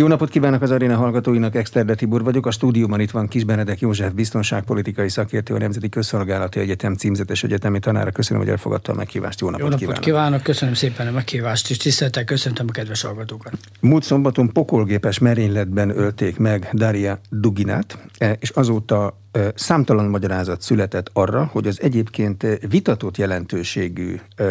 Jó napot kívánok az aréna hallgatóinak, Exterde Tibor vagyok. A stúdióban itt van Kis Benedek József, biztonságpolitikai szakértő, a Nemzeti Közszolgálati Egyetem címzetes egyetemi tanára. Köszönöm, hogy elfogadta a meghívást. Jó napot, Jó napot kívánok. kívánok. köszönöm szépen a meghívást, és tiszteltel köszöntöm a kedves hallgatókat. Múlt szombaton pokolgépes merényletben ölték meg Daria Duginát, e, és azóta e, számtalan magyarázat született arra, hogy az egyébként vitatott jelentőségű e,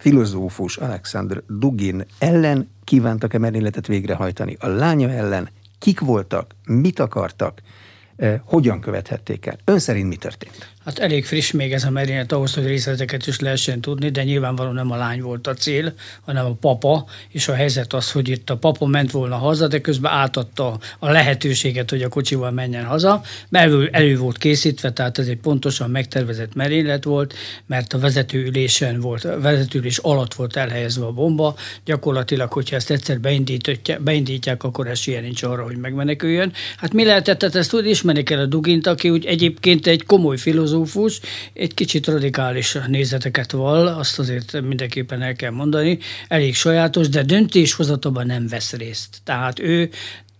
filozófus Alexander Dugin ellen kívántak-e merényletet végrehajtani. A lánya ellen kik voltak, mit akartak, eh, hogyan követhették el. Ön szerint mi történt? Hát elég friss még ez a merénylet ahhoz, hogy részleteket is lehessen tudni, de nyilvánvalóan nem a lány volt a cél, hanem a papa, és a helyzet az, hogy itt a papa ment volna haza, de közben átadta a lehetőséget, hogy a kocsival menjen haza, mert elő, volt készítve, tehát ez egy pontosan megtervezett merénylet volt, mert a vezetőülésen volt, a vezetőülés alatt volt elhelyezve a bomba, gyakorlatilag, hogyha ezt egyszer beindítják, akkor esélye nincs arra, hogy megmeneküljön. Hát mi lehetett, ezt tudni ismerni kell a Dugint, aki úgy egyébként egy komoly filozófus, filozófus egy kicsit radikális nézeteket val, azt azért mindenképpen el kell mondani, elég sajátos, de döntéshozatban nem vesz részt. Tehát ő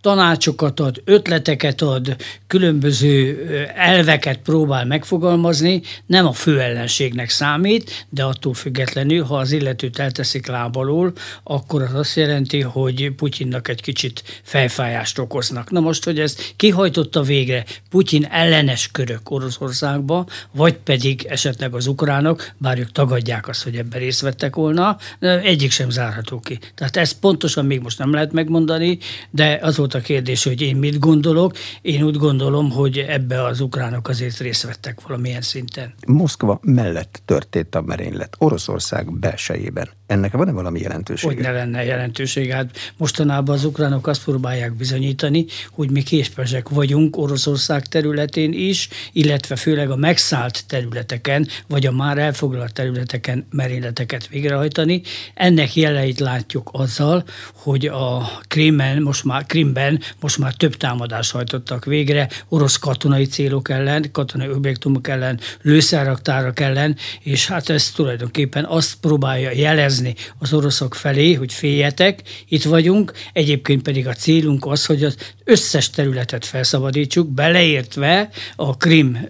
tanácsokat ad, ötleteket ad, különböző elveket próbál megfogalmazni, nem a fő ellenségnek számít, de attól függetlenül, ha az illetőt elteszik lábalól, akkor az azt jelenti, hogy Putyinnak egy kicsit fejfájást okoznak. Na most, hogy ez kihajtotta végre Putyin ellenes körök Oroszországba, vagy pedig esetleg az ukránok, bár ők tagadják azt, hogy ebben részt vettek volna, egyik sem zárható ki. Tehát ezt pontosan még most nem lehet megmondani, de az volt a kérdés, hogy én mit gondolok. Én úgy gondolom, hogy ebbe az ukránok azért részt vettek valamilyen szinten. Moszkva mellett történt a merénylet, Oroszország belsejében. Ennek van-e valami jelentősége? Hogy ne lenne jelentősége. Hát mostanában az ukránok azt próbálják bizonyítani, hogy mi képesek vagyunk Oroszország területén is, illetve főleg a megszállt területeken, vagy a már elfoglalt területeken merényleteket végrehajtani. Ennek jeleit látjuk azzal, hogy a Krimben, most már Krimben most már több támadást hajtottak végre, orosz katonai célok ellen, katonai objektumok ellen, lőszerraktárak ellen, és hát ez tulajdonképpen azt próbálja jelezni az oroszok felé, hogy féljetek, itt vagyunk, egyébként pedig a célunk az, hogy az összes területet felszabadítsuk, beleértve a Krim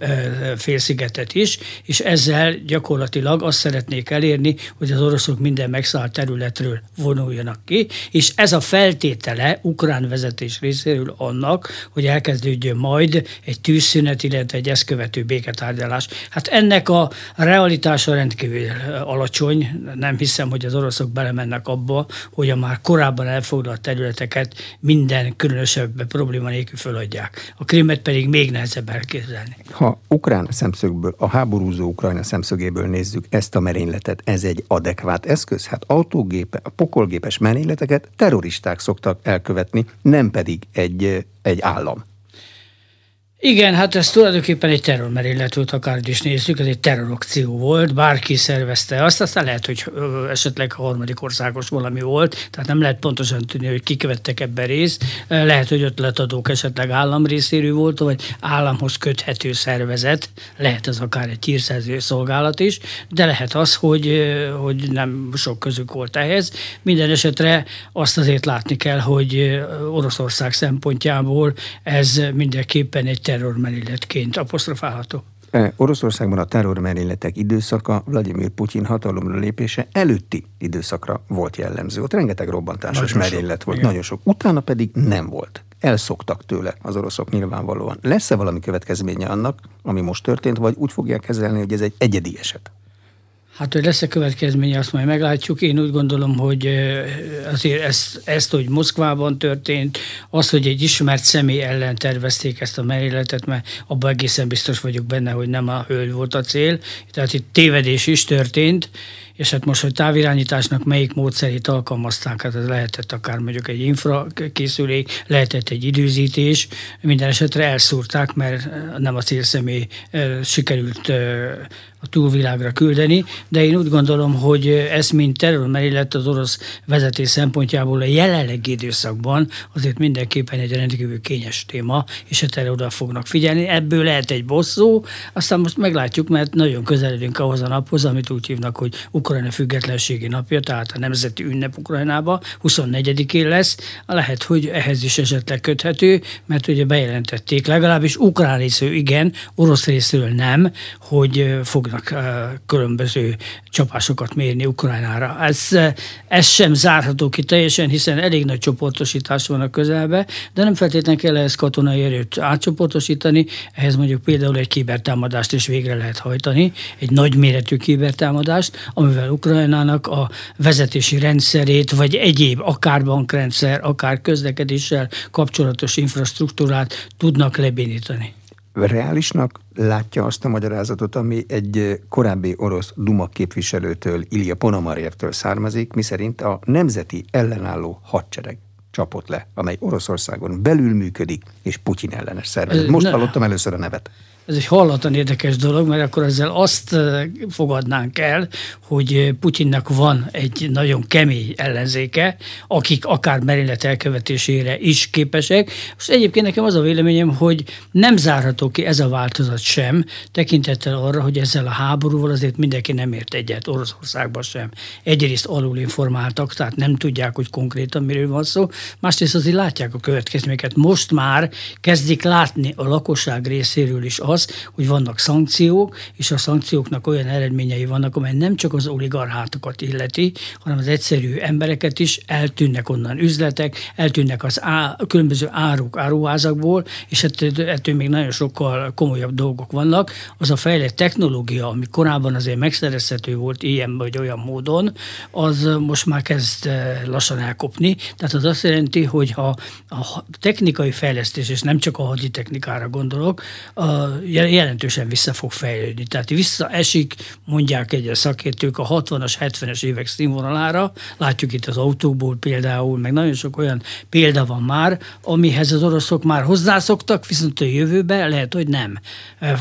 félszigetet is, és ezzel gyakorlatilag azt szeretnék elérni, hogy az oroszok minden megszállt területről vonuljanak ki, és ez a feltétele ukrán vezetés részéről annak, hogy elkezdődjön majd egy tűzszünet, illetve egy ezt követő béketárgyalás. Hát ennek a realitása rendkívül alacsony. Nem hiszem, hogy az oroszok belemennek abba, hogy a már korábban elfoglalt területeket minden különösebb probléma nélkül föladják. A krimet pedig még nehezebb elképzelni. Ha ukrán szemszögből, a háborúzó Ukrajna szemszögéből nézzük ezt a merényletet, ez egy adekvát eszköz? Hát autógépe, pokolgépes merényleteket terroristák szoktak elkövetni, nem pedig egy, egy állam. Igen, hát ez tulajdonképpen egy terrormerénylet volt, akár is nézzük, ez egy terrorakció volt, bárki szervezte azt, aztán lehet, hogy esetleg a harmadik országos valami volt, tehát nem lehet pontosan tudni, hogy kik vettek ebben részt, lehet, hogy ötletadók esetleg állam részéről volt, vagy államhoz köthető szervezet, lehet ez akár egy hírszerző szolgálat is, de lehet az, hogy, hogy nem sok közük volt ehhez. Minden esetre azt azért látni kell, hogy Oroszország szempontjából ez mindenképpen egy terrormerényletként apostrofálható. E, Oroszországban a terrormerényletek időszaka Vladimir Putyin hatalomra lépése előtti időszakra volt jellemző. Ott rengeteg robbantásos nagyon merénylet sok. volt, Igen. nagyon sok. Utána pedig nem volt. Elszoktak tőle az oroszok nyilvánvalóan. Lesz-e valami következménye annak, ami most történt, vagy úgy fogják kezelni, hogy ez egy egyedi eset? Hát, hogy lesz-e következménye, azt majd meglátjuk. Én úgy gondolom, hogy azért ezt, ezt, hogy Moszkvában történt, az, hogy egy ismert személy ellen tervezték ezt a merényletet, mert abban egészen biztos vagyok benne, hogy nem a hölgy volt a cél. Tehát itt tévedés is történt, és hát most, hogy távirányításnak melyik módszerét alkalmazták, hát ez lehetett akár mondjuk egy infrakészülék, lehetett egy időzítés, minden esetre elszúrták, mert nem a célszemély sikerült a túlvilágra küldeni, de én úgy gondolom, hogy ez mind terrormerillett az orosz vezetés szempontjából a jelenlegi időszakban azért mindenképpen egy rendkívül kényes téma, és erre oda fognak figyelni. Ebből lehet egy bosszú, aztán most meglátjuk, mert nagyon közeledünk ahhoz a naphoz, amit úgy hívnak, hogy Ukrajna függetlenségi napja, tehát a nemzeti ünnep Ukrajnába, 24-én lesz. Lehet, hogy ehhez is esetleg köthető, mert ugye bejelentették, legalábbis ukrán részről igen, orosz részről nem, hogy fognak különböző csapásokat mérni Ukrajnára. Ez, ez sem zárható ki teljesen, hiszen elég nagy csoportosítás van a közelbe, de nem feltétlenül kell ehhez katonai erőt átcsoportosítani, ehhez mondjuk például egy kibertámadást is végre lehet hajtani, egy nagyméretű kibertámadást, amivel Ukrajnának a vezetési rendszerét, vagy egyéb, akár bankrendszer, akár közlekedéssel kapcsolatos infrastruktúrát tudnak lebénítani reálisnak látja azt a magyarázatot, ami egy korábbi orosz Duma képviselőtől, Ilya Ponomarjevtől származik, miszerint a nemzeti ellenálló hadsereg csapott le, amely Oroszországon belül működik, és Putyin ellenes szervezet. Most ne. hallottam először a nevet ez egy hallatlan érdekes dolog, mert akkor ezzel azt fogadnánk el, hogy Putyinnak van egy nagyon kemény ellenzéke, akik akár merénylet elkövetésére is képesek. Most egyébként nekem az a véleményem, hogy nem zárható ki ez a változat sem, tekintettel arra, hogy ezzel a háborúval azért mindenki nem ért egyet Oroszországban sem. Egyrészt alul informáltak, tehát nem tudják, hogy konkrétan miről van szó, másrészt azért látják a következményeket. Most már kezdik látni a lakosság részéről is az, hogy vannak szankciók, és a szankcióknak olyan eredményei vannak, amely nem csak az oligarchátokat illeti, hanem az egyszerű embereket is, eltűnnek onnan üzletek, eltűnnek az á, különböző áruk áruházakból, és ettől, ettől még nagyon sokkal komolyabb dolgok vannak. Az a fejlett technológia, ami korábban azért megszerezhető volt ilyen vagy olyan módon, az most már kezd eh, lassan elkopni. Tehát az azt jelenti, hogy ha a technikai fejlesztés, és nem csak a haditechnikára gondolok, a jelentősen vissza fog fejlődni. Tehát visszaesik, mondják egy szakértők a 60-as, 70-es évek színvonalára, látjuk itt az autóból például, meg nagyon sok olyan példa van már, amihez az oroszok már hozzászoktak, viszont a jövőben lehet, hogy nem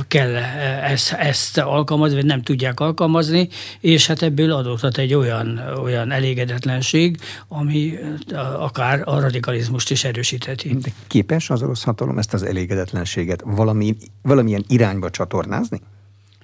kell ezt, ezt alkalmazni, vagy nem tudják alkalmazni, és hát ebből adódhat egy olyan, olyan elégedetlenség, ami akár a radikalizmust is erősítheti. De képes az orosz hatalom ezt az elégedetlenséget valami, valamilyen irányba csatornázni?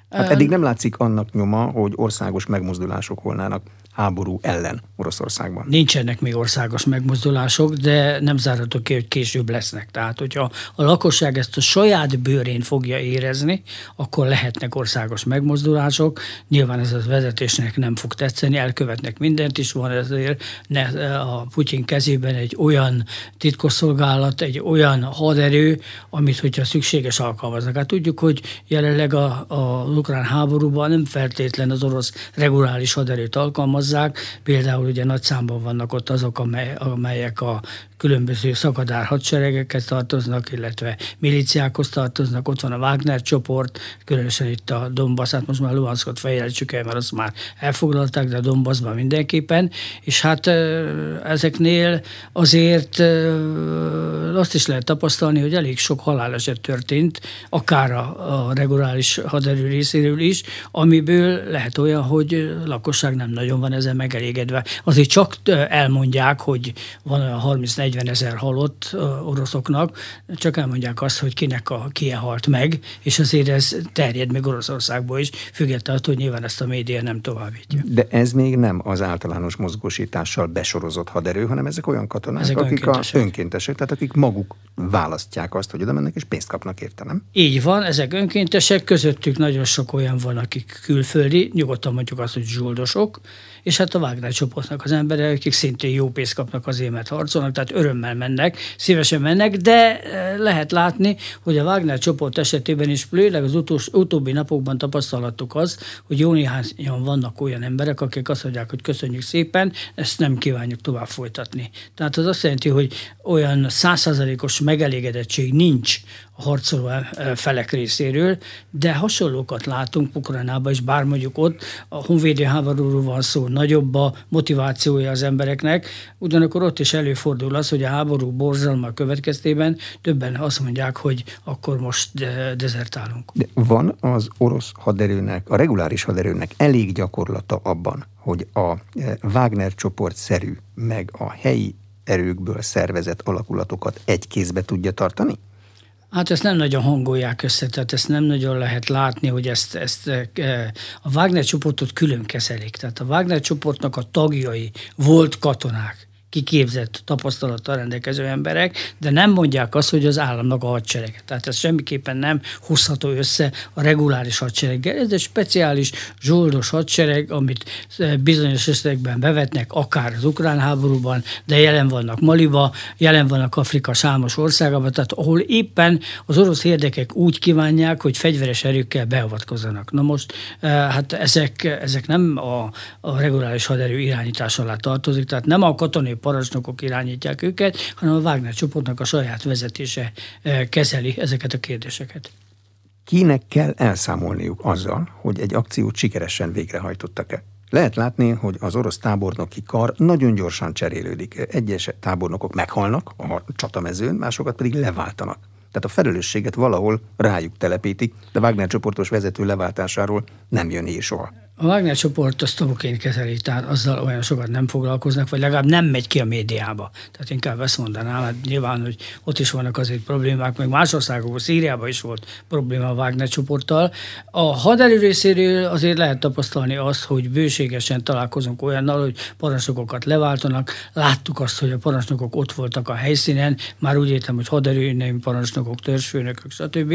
Hát eddig nem látszik annak nyoma, hogy országos megmozdulások volnának háború ellen Oroszországban. Nincsenek még országos megmozdulások, de nem zárhatok ki, hogy később lesznek. Tehát, hogyha a lakosság ezt a saját bőrén fogja érezni, akkor lehetnek országos megmozdulások. Nyilván ez a vezetésnek nem fog tetszeni, elkövetnek mindent is, van ezért ne, a Putyin kezében egy olyan titkosszolgálat, egy olyan haderő, amit, hogyha szükséges alkalmaznak. Hát tudjuk, hogy jelenleg a, a ukrán háborúban nem feltétlen az orosz reguláris haderőt alkalmaz, hozzák. Például ugye nagy számban vannak ott azok, amely, amelyek a különböző szakadár hadseregekhez tartoznak, illetve miliciákhoz tartoznak. Ott van a Wagner csoport, különösen itt a Donbass, hát most már Luhanskot fejlődjük el, mert azt már elfoglalták, de a Donbassban mindenképpen. És hát ezeknél azért azt is lehet tapasztalni, hogy elég sok haláleset történt, akár a, a reguláris haderő részéről is, amiből lehet olyan, hogy lakosság nem nagyon van ezzel megelégedve. Azért csak elmondják, hogy van olyan 30-40 ezer halott oroszoknak, csak elmondják azt, hogy kinek a kie halt meg, és azért ez terjed még Oroszországból is, függetlenül attól, hogy nyilván ezt a média nem továbbítja. De ez még nem az általános mozgósítással besorozott haderő, hanem ezek olyan katonák, ezek akik önkéntesek. a önkéntesek, tehát akik maguk választják azt, hogy oda mennek és pénzt kapnak érte, nem? Így van, ezek önkéntesek, közöttük nagyon sok olyan van, akik külföldi, nyugodtan mondjuk azt, hogy zsuldosok, és hát a Wagner csoportnak az emberek, akik szintén jó pénzt kapnak azért, mert harcolnak, tehát örömmel mennek, szívesen mennek, de eh, lehet látni, hogy a Wagner csoport esetében is, főleg az utós, utóbbi napokban tapasztalhattuk azt, hogy jó néhányan vannak olyan emberek, akik azt mondják, hogy köszönjük szépen, ezt nem kívánjuk tovább folytatni. Tehát az azt jelenti, hogy olyan százszázalékos megelégedettség nincs harcoló felek részéről, de hasonlókat látunk Ukrajnában is, bár mondjuk ott a honvédő van szó, nagyobb a motivációja az embereknek, ugyanakkor ott is előfordul az, hogy a háború borzalma következtében többen azt mondják, hogy akkor most dezertálunk. De van az orosz haderőnek, a reguláris haderőnek elég gyakorlata abban, hogy a Wagner csoport szerű, meg a helyi erőkből szervezett alakulatokat egy kézbe tudja tartani? Hát ezt nem nagyon hangolják össze, tehát ezt nem nagyon lehet látni, hogy ezt, ezt e, a Wagner csoportot külön kezelik. Tehát a Wagner csoportnak a tagjai volt katonák kiképzett tapasztalattal rendelkező emberek, de nem mondják azt, hogy az államnak a hadserege. Tehát ez semmiképpen nem hozható össze a reguláris hadsereggel. Ez egy speciális zsoldos hadsereg, amit bizonyos esetekben bevetnek, akár az ukrán háborúban, de jelen vannak Maliba, jelen vannak Afrika számos országában, tehát ahol éppen az orosz érdekek úgy kívánják, hogy fegyveres erőkkel beavatkozzanak. Na most eh, hát ezek, ezek nem a, a reguláris haderő irányítás alá tartozik, tehát nem a katonai parancsnokok irányítják őket, hanem a Wagner csoportnak a saját vezetése eh, kezeli ezeket a kérdéseket. Kinek kell elszámolniuk azzal, hogy egy akciót sikeresen végrehajtottak-e? Lehet látni, hogy az orosz tábornoki kar nagyon gyorsan cserélődik. Egyes tábornokok meghalnak a csatamezőn, másokat pedig leváltanak. Tehát a felelősséget valahol rájuk telepítik, de Wagner csoportos vezető leváltásáról nem jön hír soha. A Wagner csoport azt tabuként kezeli, tehát azzal olyan sokat nem foglalkoznak, vagy legalább nem megy ki a médiába. Tehát inkább ezt mondanám, hát nyilván, hogy ott is vannak azért problémák, meg más országokban, Szíriában is volt probléma a Wagner csoporttal. A haderő részéről azért lehet tapasztalni azt, hogy bőségesen találkozunk olyannal, hogy parancsnokokat leváltanak. Láttuk azt, hogy a parancsnokok ott voltak a helyszínen, már úgy értem, hogy haderőnemi parancsnokok, törzsfőnökök, stb.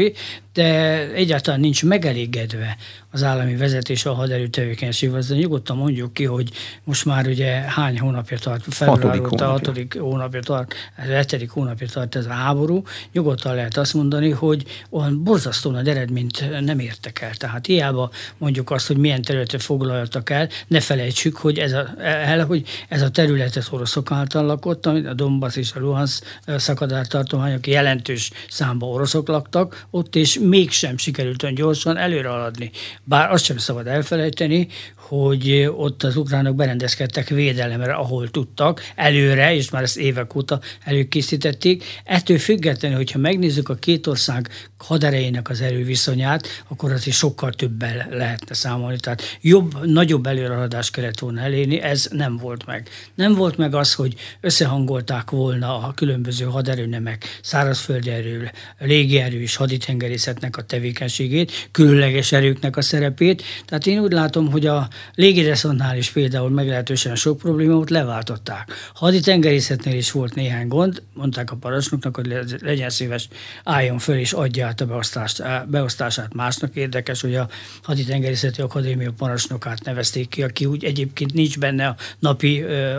De egyáltalán nincs megelégedve az állami vezetés a haderő tevékenységvel. Ezzel nyugodtan mondjuk ki, hogy most már ugye hány hónapja tart, február óta, hatodik hónapja tart, hetedik hónapja tart ez a háború, nyugodtan lehet azt mondani, hogy olyan borzasztó nagy eredményt nem értek el. Tehát hiába mondjuk azt, hogy milyen területet foglaltak el, ne felejtsük, hogy ez a, el, hogy ez a terület az oroszok által lakott, a Donbass és a Luhansk szakadártartományok jelentős számba oroszok laktak, ott és mégsem sikerült olyan gyorsan előre haladni. Bár azt sem szabad elfelejteni, hogy ott az ukránok berendezkedtek védelemre, ahol tudtak, előre, és már ezt évek óta előkészítették. Ettől függetlenül, hogyha megnézzük a két ország haderejének az erőviszonyát, akkor az is sokkal többel lehetne számolni. Tehát jobb, nagyobb előrehaladást kellett volna elérni, ez nem volt meg. Nem volt meg az, hogy összehangolták volna a különböző haderőnemek, szárazföldi erő, légierő és haditengerészetnek a tevékenységét, különleges erőknek a szerepét. Tehát én úgy látom, hogy a légideszonnál is például meglehetősen sok probléma volt, leváltották. Haditengerészetnél is volt néhány gond, mondták a parancsnoknak, hogy legyen szíves, álljon föl és adja át a beosztást, beosztását másnak. Érdekes, hogy a haditengerészeti akadémia parancsnokát nevezték ki, aki úgy egyébként nincs benne a napi ö,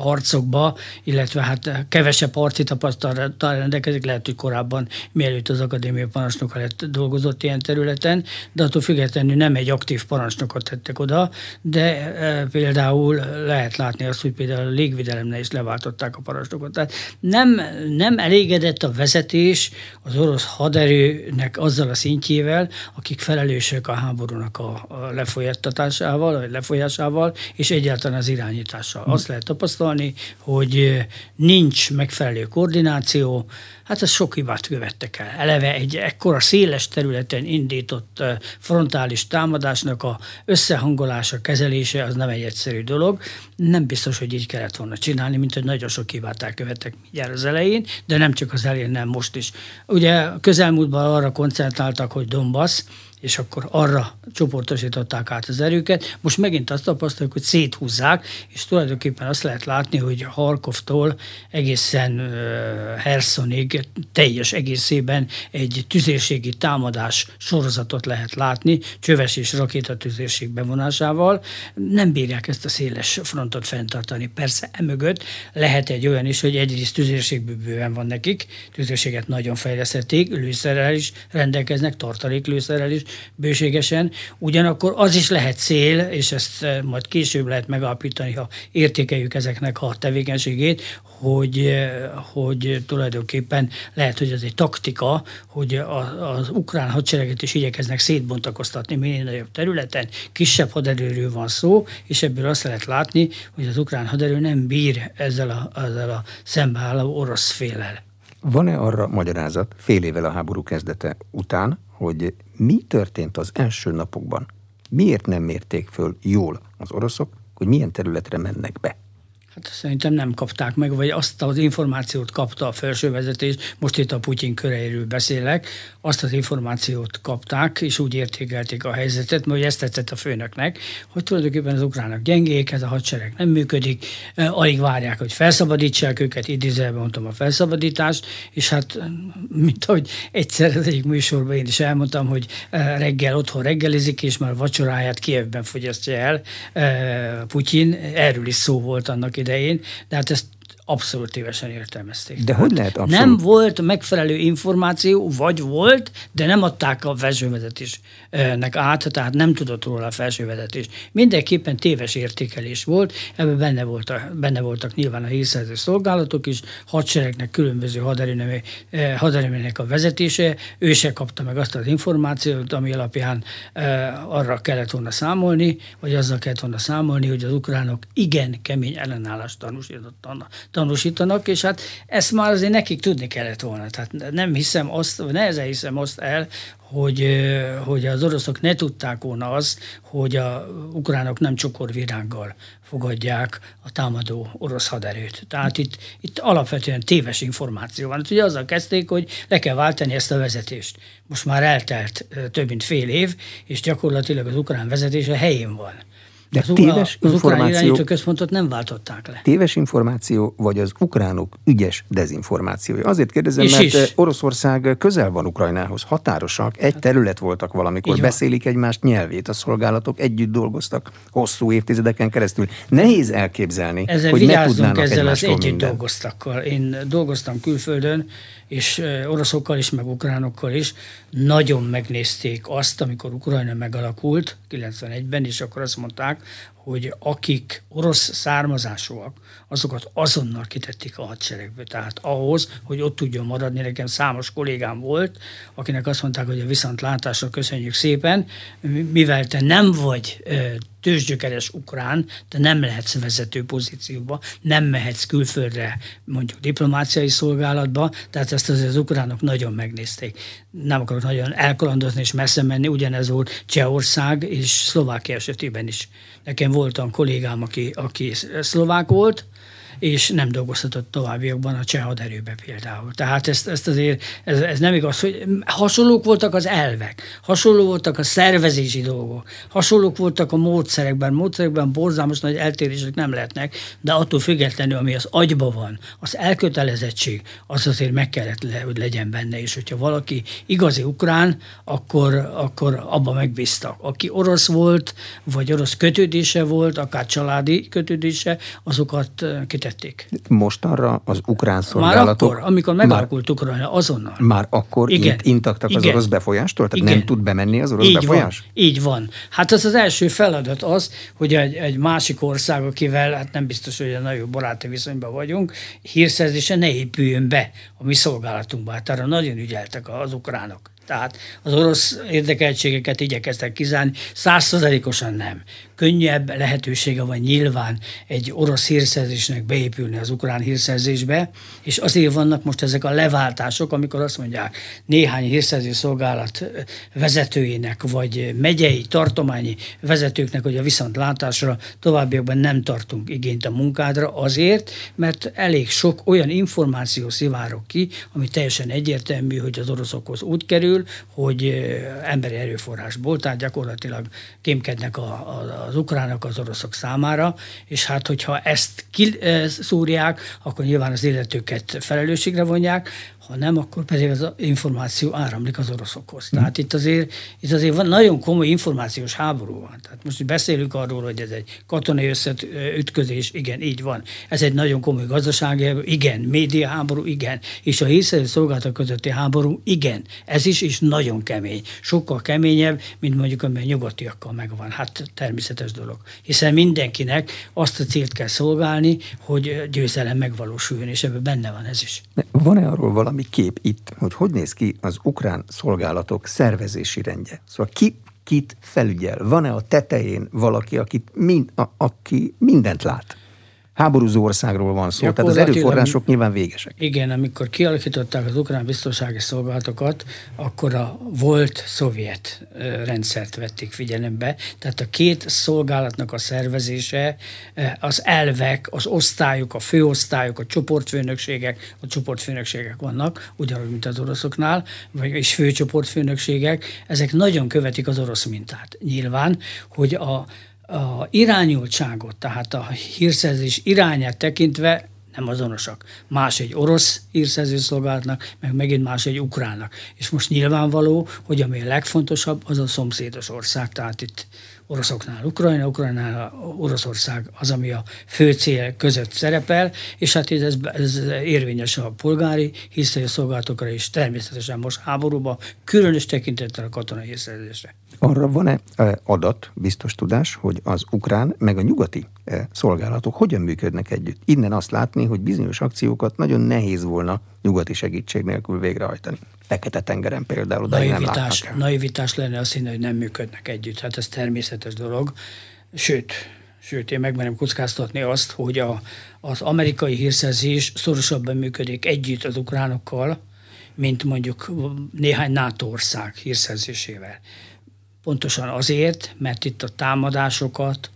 harcokba, illetve hát kevesebb harci tapasztalattal rendelkezik, lehet, hogy korábban mielőtt az akadémia parancsnoka lett dolgozott ilyen területen, de attól függetlenül nem egy aktív parancsnokot tettek oda, de e, például lehet látni azt, hogy például a légvidelemnél is leváltották a parancsnokot. Tehát nem, nem elégedett a vezetés az orosz haderőnek azzal a szintjével, akik felelősek a háborúnak a, a lefolyattatásával, vagy lefolyásával, és egyáltalán az irányítással. Azt lehet tapasztalni, hogy nincs megfelelő koordináció, hát ez sok hibát követtek el. Eleve egy ekkora széles területen indított frontális támadásnak a összehangolása, kezelése az nem egy egyszerű dolog. Nem biztos, hogy így kellett volna csinálni, mint hogy nagyon sok hibát elkövettek mindjárt az elején, de nem csak az elején, nem most is. Ugye közelmúltban arra koncentráltak, hogy Donbass, és akkor arra csoportosították át az erőket. Most megint azt tapasztaljuk, hogy széthúzzák, és tulajdonképpen azt lehet látni, hogy Harkovtól egészen Hersonig teljes egészében egy tüzérségi támadás sorozatot lehet látni, csöves és rakétatüzérség bevonásával. Nem bírják ezt a széles frontot fenntartani. Persze emögött lehet egy olyan is, hogy egyrészt tüzérségből bőven van nekik, tüzérséget nagyon fejlesztették, lőszerrel is rendelkeznek, tartaléklőszerrel is, bőségesen. Ugyanakkor az is lehet cél, és ezt majd később lehet megalapítani, ha értékeljük ezeknek a tevékenységét, hogy, hogy tulajdonképpen lehet, hogy ez egy taktika, hogy az ukrán hadsereget is igyekeznek szétbontakoztatni minél nagyobb területen, kisebb haderőről van szó, és ebből azt lehet látni, hogy az ukrán haderő nem bír ezzel a, ezzel a szembeálló orosz félel. Van-e arra magyarázat fél évvel a háború kezdete után, hogy mi történt az első napokban? Miért nem mérték föl jól az oroszok, hogy milyen területre mennek be? Hát szerintem nem kapták meg, vagy azt az információt kapta a felső vezetés, most itt a Putyin köreiről beszélek, azt az információt kapták, és úgy értékelték a helyzetet, mert ezt tetszett a főnöknek, hogy tulajdonképpen az ukránok gyengék, ez a hadsereg nem működik, alig várják, hogy felszabadítsák őket, idézelben mondtam a felszabadítást, és hát, mint ahogy egyszer az egyik műsorban én is elmondtam, hogy reggel otthon reggelizik, és már vacsoráját Kievben fogyasztja el Putyin, erről is szó volt annak idején, de hát ezt abszolút tévesen értelmezték. De hogy lehet abszolút? Nem volt megfelelő információ, vagy volt, de nem adták a felsővezetésnek át, tehát nem tudott róla a felsővezetés. Mindenképpen téves értékelés volt, ebben benne, volt a, benne voltak nyilván a hírszerző szolgálatok is, hadseregnek különböző haderőműnek a vezetése, ő se kapta meg azt az információt, ami alapján arra kellett volna számolni, vagy azzal kellett volna számolni, hogy az ukránok igen kemény ellenállást tanúsítottak tanúsítanak, és hát ezt már azért nekik tudni kellett volna. Tehát nem hiszem azt, nehezen hiszem azt el, hogy, hogy az oroszok ne tudták volna az, hogy a ukránok nem csokorvirággal fogadják a támadó orosz haderőt. Tehát itt, itt alapvetően téves információ van. Hát ugye azzal kezdték, hogy le kell váltani ezt a vezetést. Most már eltelt több mint fél év, és gyakorlatilag az ukrán vezetése helyén van. De az téves az információ... Az központot nem váltották le. Téves információ, vagy az ukránok ügyes dezinformációja? Azért kérdezem, És mert is. Oroszország közel van Ukrajnához, határosak, egy terület voltak valamikor, beszélik egymást nyelvét, a szolgálatok együtt dolgoztak hosszú évtizedeken keresztül. Nehéz elképzelni, ezzel hogy ne tudnának ezzel az együtt minden. dolgoztakkal. Én dolgoztam külföldön, és oroszokkal is, meg ukránokkal is, nagyon megnézték azt, amikor Ukrajna megalakult 91-ben, és akkor azt mondták, hogy akik orosz származásúak, azokat azonnal kitették a hadseregbe. Tehát ahhoz, hogy ott tudjon maradni, nekem számos kollégám volt, akinek azt mondták, hogy a viszontlátásra köszönjük szépen, mivel te nem vagy tőzsgyökeres ukrán, de nem lehetsz vezető pozícióba, nem mehetsz külföldre, mondjuk diplomáciai szolgálatba, tehát ezt azért az ukránok nagyon megnézték. Nem akarok nagyon elkalandozni és messze menni, ugyanez volt Csehország és Szlovákia esetében is. Nekem voltam kollégám, aki, aki szlovák volt, és nem dolgozhatott továbbiakban a cseh haderőbe például. Tehát ezt, ezt azért, ez, ez nem igaz, hogy hasonlók voltak az elvek, hasonló voltak a szervezési dolgok, hasonlók voltak a módszerekben, módszerekben borzalmas nagy eltérések nem lehetnek, de attól függetlenül, ami az agyba van, az elkötelezettség, az azért meg kellett, le, hogy legyen benne, és hogyha valaki igazi ukrán, akkor, akkor abba megbíztak. Aki orosz volt, vagy orosz kötődése volt, akár családi kötődése, azokat kitett tették. Most arra az ukrán szolgálatok... Már akkor, amikor megalakult Ukrajna, azonnal. Már akkor Igen. intaktak Igen. az orosz befolyástól? Tehát Igen. nem tud bemenni az orosz így befolyás? Van. Így van. Hát ez az első feladat az, hogy egy, egy másik ország, akivel hát nem biztos, hogy a nagyon baráti viszonyban vagyunk, hírszerzése ne épüljön be a mi szolgálatunkba. Hát arra nagyon ügyeltek az ukránok. Tehát az orosz érdekeltségeket igyekeztek kizárni, százszerzalékosan nem könnyebb lehetősége van nyilván egy orosz hírszerzésnek beépülni az ukrán hírszerzésbe, és azért vannak most ezek a leváltások, amikor azt mondják néhány hírszerző szolgálat vezetőinek, vagy megyei, tartományi vezetőknek, hogy a viszontlátásra továbbiakban nem tartunk igényt a munkádra, azért, mert elég sok olyan információ szivárok ki, ami teljesen egyértelmű, hogy az oroszokhoz úgy kerül, hogy emberi erőforrásból, tehát gyakorlatilag kémkednek a, a, az ukránok az oroszok számára, és hát hogyha ezt kiszúrják, akkor nyilván az illetőket felelősségre vonják, ha nem, akkor pedig az információ áramlik az oroszokhoz. Hmm. Tehát itt azért, itt azért van nagyon komoly információs háború van. Tehát most beszélünk arról, hogy ez egy katonai összeütközés, igen, így van. Ez egy nagyon komoly gazdasági háború, igen, média háború, igen. És a hírszerző szolgálatok közötti háború, igen. Ez is, is nagyon kemény. Sokkal keményebb, mint mondjuk, amely nyugatiakkal megvan. Hát természetes dolog. Hiszen mindenkinek azt a célt kell szolgálni, hogy győzelem megvalósuljon, és ebben benne van ez is. Van-e arról valami kép itt, hogy hogy néz ki az ukrán szolgálatok szervezési rendje? Szóval ki kit felügyel? Van-e a tetején valaki, akit mind, a, aki mindent lát? Háborúzó országról van szó, tehát az erőforrások nyilván végesek. Igen, amikor kialakították az ukrán biztonsági szolgálatokat, akkor a volt szovjet rendszert vették figyelembe, tehát a két szolgálatnak a szervezése, az elvek, az osztályok, a főosztályok, a csoportfőnökségek, a csoportfőnökségek vannak, ugyanúgy, mint az oroszoknál, vagy és főcsoportfőnökségek, ezek nagyon követik az orosz mintát. Nyilván, hogy a a irányultságot, tehát a hírszerzés irányát tekintve nem azonosak. Más egy orosz hírszerző szolgálatnak, meg megint más egy ukránnak. És most nyilvánvaló, hogy ami a legfontosabb, az a szomszédos ország, tehát itt oroszoknál Ukrajna, Ukrajnál Oroszország az, ami a fő cél között szerepel, és hát ez, ez érvényes a polgári hírszerző szolgálatokra is, természetesen most háborúban, különös tekintettel a katonai hírszerzésre. Arra van-e e, adat, biztos tudás, hogy az ukrán meg a nyugati e, szolgálatok hogyan működnek együtt? Innen azt látni, hogy bizonyos akciókat nagyon nehéz volna nyugati segítség nélkül végrehajtani. Fekete-tengeren például, oda nem naivitás lenne azt hinni, hogy nem működnek együtt. Hát ez természetes dolog. Sőt, sőt, én megmerem kockáztatni azt, hogy a, az amerikai hírszerzés szorosabban működik együtt az ukránokkal, mint mondjuk néhány NATO ország hírszerzésével. Pontosan azért, mert itt a támadásokat,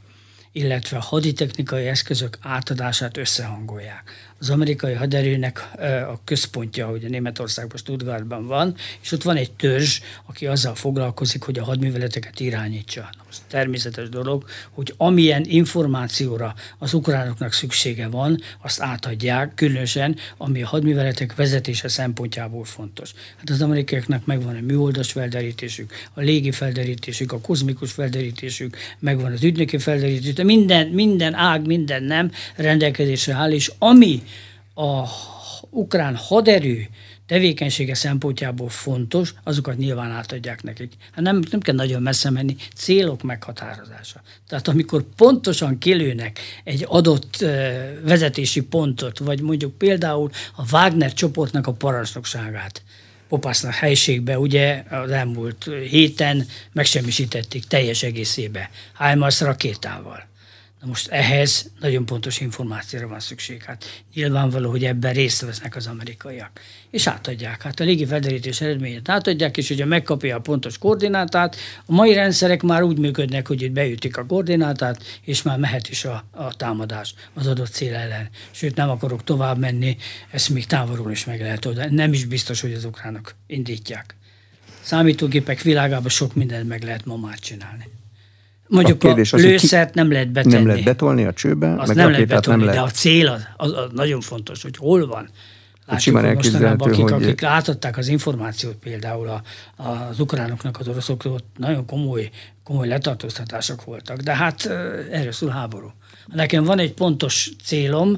illetve a haditechnikai eszközök átadását összehangolják az amerikai haderőnek a központja, a Németországban, Stuttgartban van, és ott van egy törzs, aki azzal foglalkozik, hogy a hadműveleteket irányítsa. Természetes dolog, hogy amilyen információra az ukránoknak szüksége van, azt átadják, különösen, ami a hadműveletek vezetése szempontjából fontos. Hát az amerikaiaknak megvan a műholdas felderítésük, a légi felderítésük, a kozmikus felderítésük, megvan az ügynöki felderítésük, de minden, minden ág, minden nem rendelkezésre áll, és ami a ukrán haderő tevékenysége szempontjából fontos, azokat nyilván átadják nekik. Hát nem, nem kell nagyon messze menni, célok meghatározása. Tehát amikor pontosan kilőnek egy adott vezetési pontot, vagy mondjuk például a Wagner csoportnak a parancsnokságát, Popásznak helységbe, ugye az elmúlt héten megsemmisítették teljes egészébe, HIMARS rakétával Na most ehhez nagyon pontos információra van szükség. Hát nyilvánvaló, hogy ebben részt vesznek az amerikaiak. És átadják. Hát a légi felderítés eredményét átadják, és hogyha megkapja a pontos koordinátát, a mai rendszerek már úgy működnek, hogy itt beütik a koordinátát, és már mehet is a, a támadás az adott cél ellen. Sőt, nem akarok tovább menni, ezt még távolról is meg lehet oda. Nem is biztos, hogy az ukránok indítják. Számítógépek világában sok mindent meg lehet ma már csinálni. Mondjuk a, kérdés a az, lőszert nem lehet betenni. Nem lehet betolni a csőbe, Azt meg nem lehet betolni, nem lehet. de a cél az, az, az nagyon fontos, hogy hol van. Látjuk, hogy mostanában, akik, hogy... akik átadták az információt például a, az ukránoknak, az oroszokról, nagyon komoly, komoly letartóztatások voltak. De hát erről szól háború. Nekem van egy pontos célom,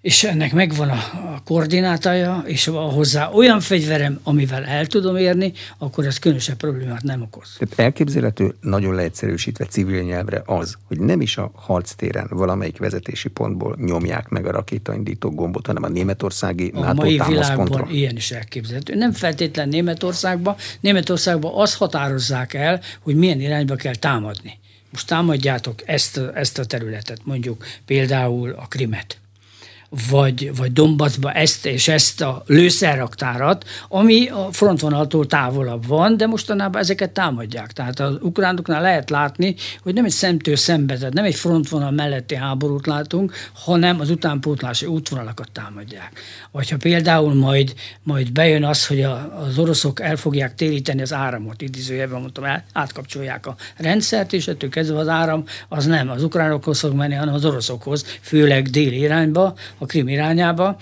és ennek megvan a, a koordinátája, és van hozzá olyan fegyverem, amivel el tudom érni, akkor ez különösebb problémát nem okoz. Tehát elképzelhető, nagyon leegyszerűsítve civil nyelvre az, hogy nem is a harctéren valamelyik vezetési pontból nyomják meg a rakétaindító gombot, hanem a németországi a NATO mai világban ilyen is elképzelhető. Nem feltétlen Németországban. Németországban azt határozzák el, hogy milyen irányba kell támadni. Most támadjátok ezt, ezt a területet, mondjuk például a Krimet vagy, vagy Dombaszba ezt és ezt a lőszerraktárat, ami a frontvonaltól távolabb van, de mostanában ezeket támadják. Tehát az ukránoknál lehet látni, hogy nem egy szemtől szembe, tehát nem egy frontvonal melletti háborút látunk, hanem az utánpótlási útvonalakat támadják. Vagy ha például majd, majd bejön az, hogy a, az oroszok el fogják téríteni az áramot, idézőjelben mondtam, el, átkapcsolják a rendszert, és ettől kezdve az áram az nem az ukránokhoz fog menni, hanem az oroszokhoz, főleg déli irányba, a Krim irányába,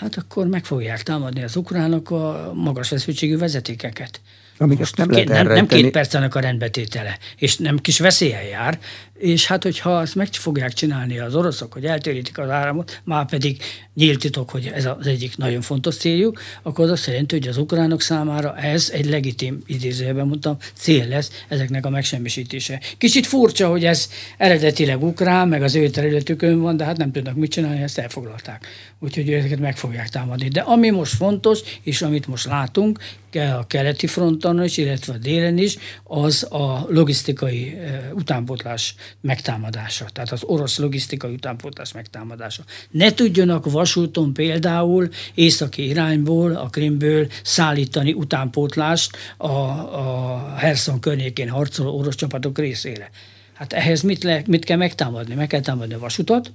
hát akkor meg fogják támadni az ukránok a magas feszültségű vezetékeket. Amiket nem lehet nem, nem két percenek a rendbetétele, és nem kis veszélyen jár, és hát hogyha azt meg fogják csinálni az oroszok, hogy eltérítik az áramot, már pedig nyílt titok, hogy ez az egyik nagyon fontos céljuk, akkor az azt jelenti, hogy az ukránok számára ez egy legitim, idézőjelben mondtam, cél lesz ezeknek a megsemmisítése. Kicsit furcsa, hogy ez eredetileg ukrán, meg az ő területükön van, de hát nem tudnak mit csinálni, ezt elfoglalták. Úgyhogy ezeket meg fogják támadni. De ami most fontos, és amit most látunk, a keleti fronton is, illetve a délen is, az a logisztikai utánpótlás megtámadása, tehát az orosz logisztikai utánpótlás megtámadása. Ne tudjanak vasúton például északi irányból, a Krimből szállítani utánpótlást a, a Herson környékén harcoló orosz csapatok részére. Hát ehhez mit, le, mit kell megtámadni? Meg kell támadni a vasutat,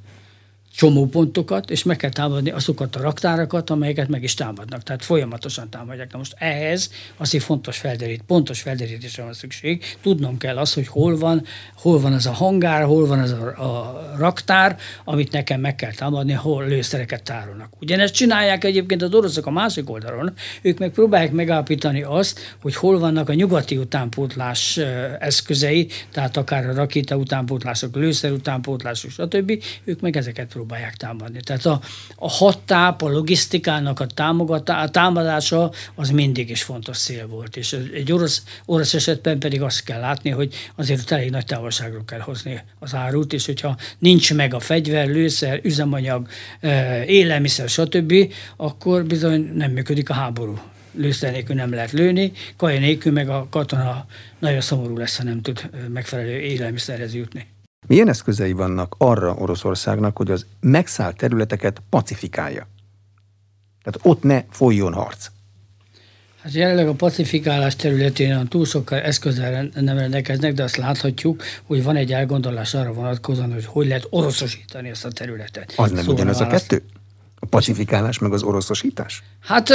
csomópontokat, és meg kell támadni azokat a raktárakat, amelyeket meg is támadnak. Tehát folyamatosan támadják. Na most ehhez azért fontos felderít, pontos felderítésre van szükség. Tudnom kell az, hogy hol van, hol van az a hangár, hol van az a, a raktár, amit nekem meg kell támadni, hol lőszereket tárolnak. Ugyanezt csinálják egyébként az oroszok a másik oldalon. Ők meg próbálják megállapítani azt, hogy hol vannak a nyugati utánpótlás eszközei, tehát akár a rakéta utánpótlások, lőszer utánpótlások, stb. Ők meg ezeket próbálják próbálják támadni. Tehát a, a hattáp, a logisztikának a, támogatá, a támadása az mindig is fontos cél volt. És egy orosz, orosz esetben pedig azt kell látni, hogy azért elég nagy távolságról kell hozni az árut, és hogyha nincs meg a fegyver, lőszer, üzemanyag, élelmiszer, stb., akkor bizony nem működik a háború lőszer nélkül nem lehet lőni, kaja nélkül meg a katona nagyon szomorú lesz, ha nem tud megfelelő élelmiszerhez jutni. Milyen eszközei vannak arra Oroszországnak, hogy az megszállt területeket pacifikálja? Tehát ott ne folyjon harc. Hát jelenleg a pacifikálás területén a túl sok eszközzel nem rendelkeznek, de azt láthatjuk, hogy van egy elgondolás arra vonatkozóan, hogy hogy lehet oroszosítani ezt a területet. Az nem szóval ugyanaz a kettő? Pacifikálás meg az oroszosítás? Hát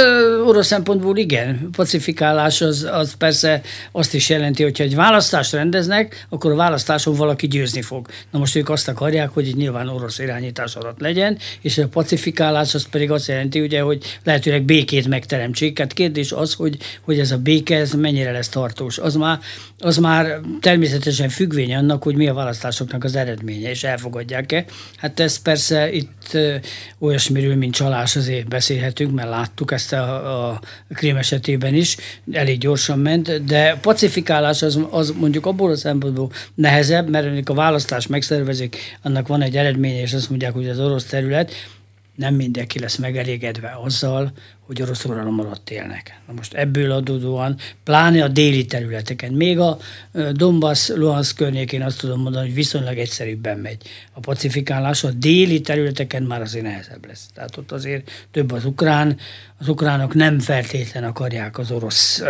orosz szempontból igen. Pacifikálás az, az persze azt is jelenti, hogyha egy választást rendeznek, akkor a választáson valaki győzni fog. Na most ők azt akarják, hogy nyilván orosz irányítás alatt legyen, és a pacifikálás az pedig azt jelenti, ugye, hogy lehetőleg békét megteremtsék. Hát kérdés az, hogy, hogy ez a béke ez mennyire lesz tartós. Az már, az már természetesen függvény annak, hogy mi a választásoknak az eredménye, és elfogadják-e. Hát ez persze itt olyasmiről, mint csalás azért beszélhetünk, mert láttuk ezt a, a krím esetében is, elég gyorsan ment, de pacifikálás az, az mondjuk abból a szempontból nehezebb, mert a választás megszervezik, annak van egy eredménye, és azt mondják, hogy az orosz terület, nem mindenki lesz megelégedve azzal, hogy orosz uralom alatt élnek. Na most ebből adódóan, pláne a déli területeken, még a Donbass, Luhansk környékén azt tudom mondani, hogy viszonylag egyszerűbben megy. A pacifikálás a déli területeken már azért nehezebb lesz. Tehát ott azért több az ukrán, az ukránok nem feltétlen akarják az orosz uh,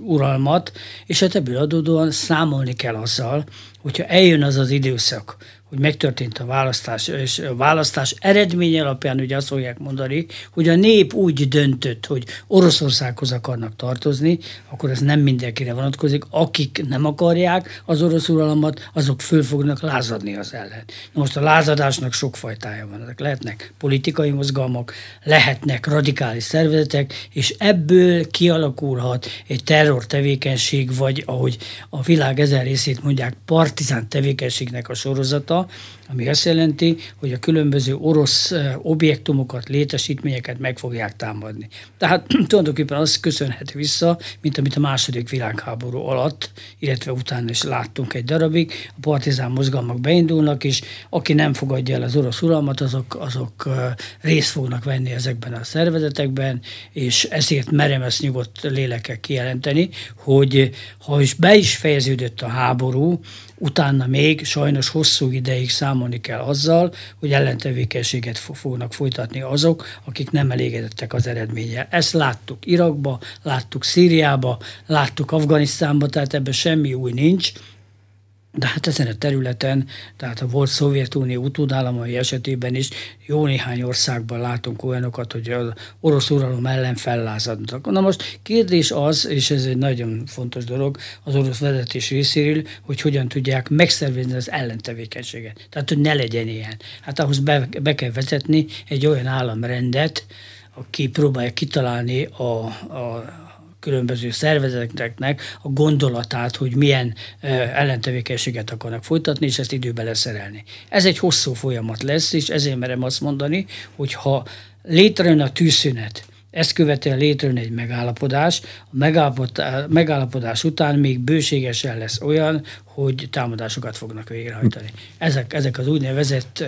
uralmat, és hát ebből adódóan számolni kell azzal, hogyha eljön az az időszak, hogy megtörtént a választás, és a választás eredmény alapján ugye azt fogják mondani, hogy a nép úgy döntött, hogy Oroszországhoz akarnak tartozni, akkor ez nem mindenkire vonatkozik. Akik nem akarják az orosz uralmat, azok föl fognak lázadni az ellen. Most a lázadásnak sok fajtája van. Ezek lehetnek politikai mozgalmak, lehetnek radikális szervezetek, és ebből kialakulhat egy terror tevékenység, vagy ahogy a világ ezer részét mondják, partizán tevékenységnek a sorozata, ami azt jelenti, hogy a különböző orosz eh, objektumokat, létesítményeket meg fogják támadni. Tehát tulajdonképpen az köszönhet vissza, mint amit a második világháború alatt, illetve utána is láttunk egy darabig. A partizán mozgalmak beindulnak, és aki nem fogadja el az orosz uralmat, azok, azok eh, részt fognak venni ezekben a szervezetekben, és ezért merem ezt nyugodt lélekkel kijelenteni, hogy ha is be is fejeződött a háború, utána még sajnos hosszú ideig számolni kell azzal, hogy ellentevékenységet fognak folytatni azok, akik nem elégedettek az eredménnyel. Ezt láttuk Irakba, láttuk Szíriába, láttuk Afganisztánba, tehát ebben semmi új nincs, de hát ezen a területen, tehát a volt Szovjetunió utódállamai esetében is jó néhány országban látunk olyanokat, hogy az orosz uralom ellen fellázadnak. Na most kérdés az, és ez egy nagyon fontos dolog az orosz vezetés részéről, hogy hogyan tudják megszervezni az ellentevékenységet. Tehát, hogy ne legyen ilyen. Hát ahhoz be, be kell vezetni egy olyan államrendet, aki próbálja kitalálni a, a különböző szervezeteknek a gondolatát, hogy milyen ellentevékenységet akarnak folytatni, és ezt időbe leszerelni. Ez egy hosszú folyamat lesz, és ezért merem azt mondani, hogy ha létrejön a tűzszünet, ezt követően létrejön egy megállapodás. A megállapodás után még bőségesen lesz olyan, hogy támadásokat fognak végrehajtani. Ezek, ezek az úgynevezett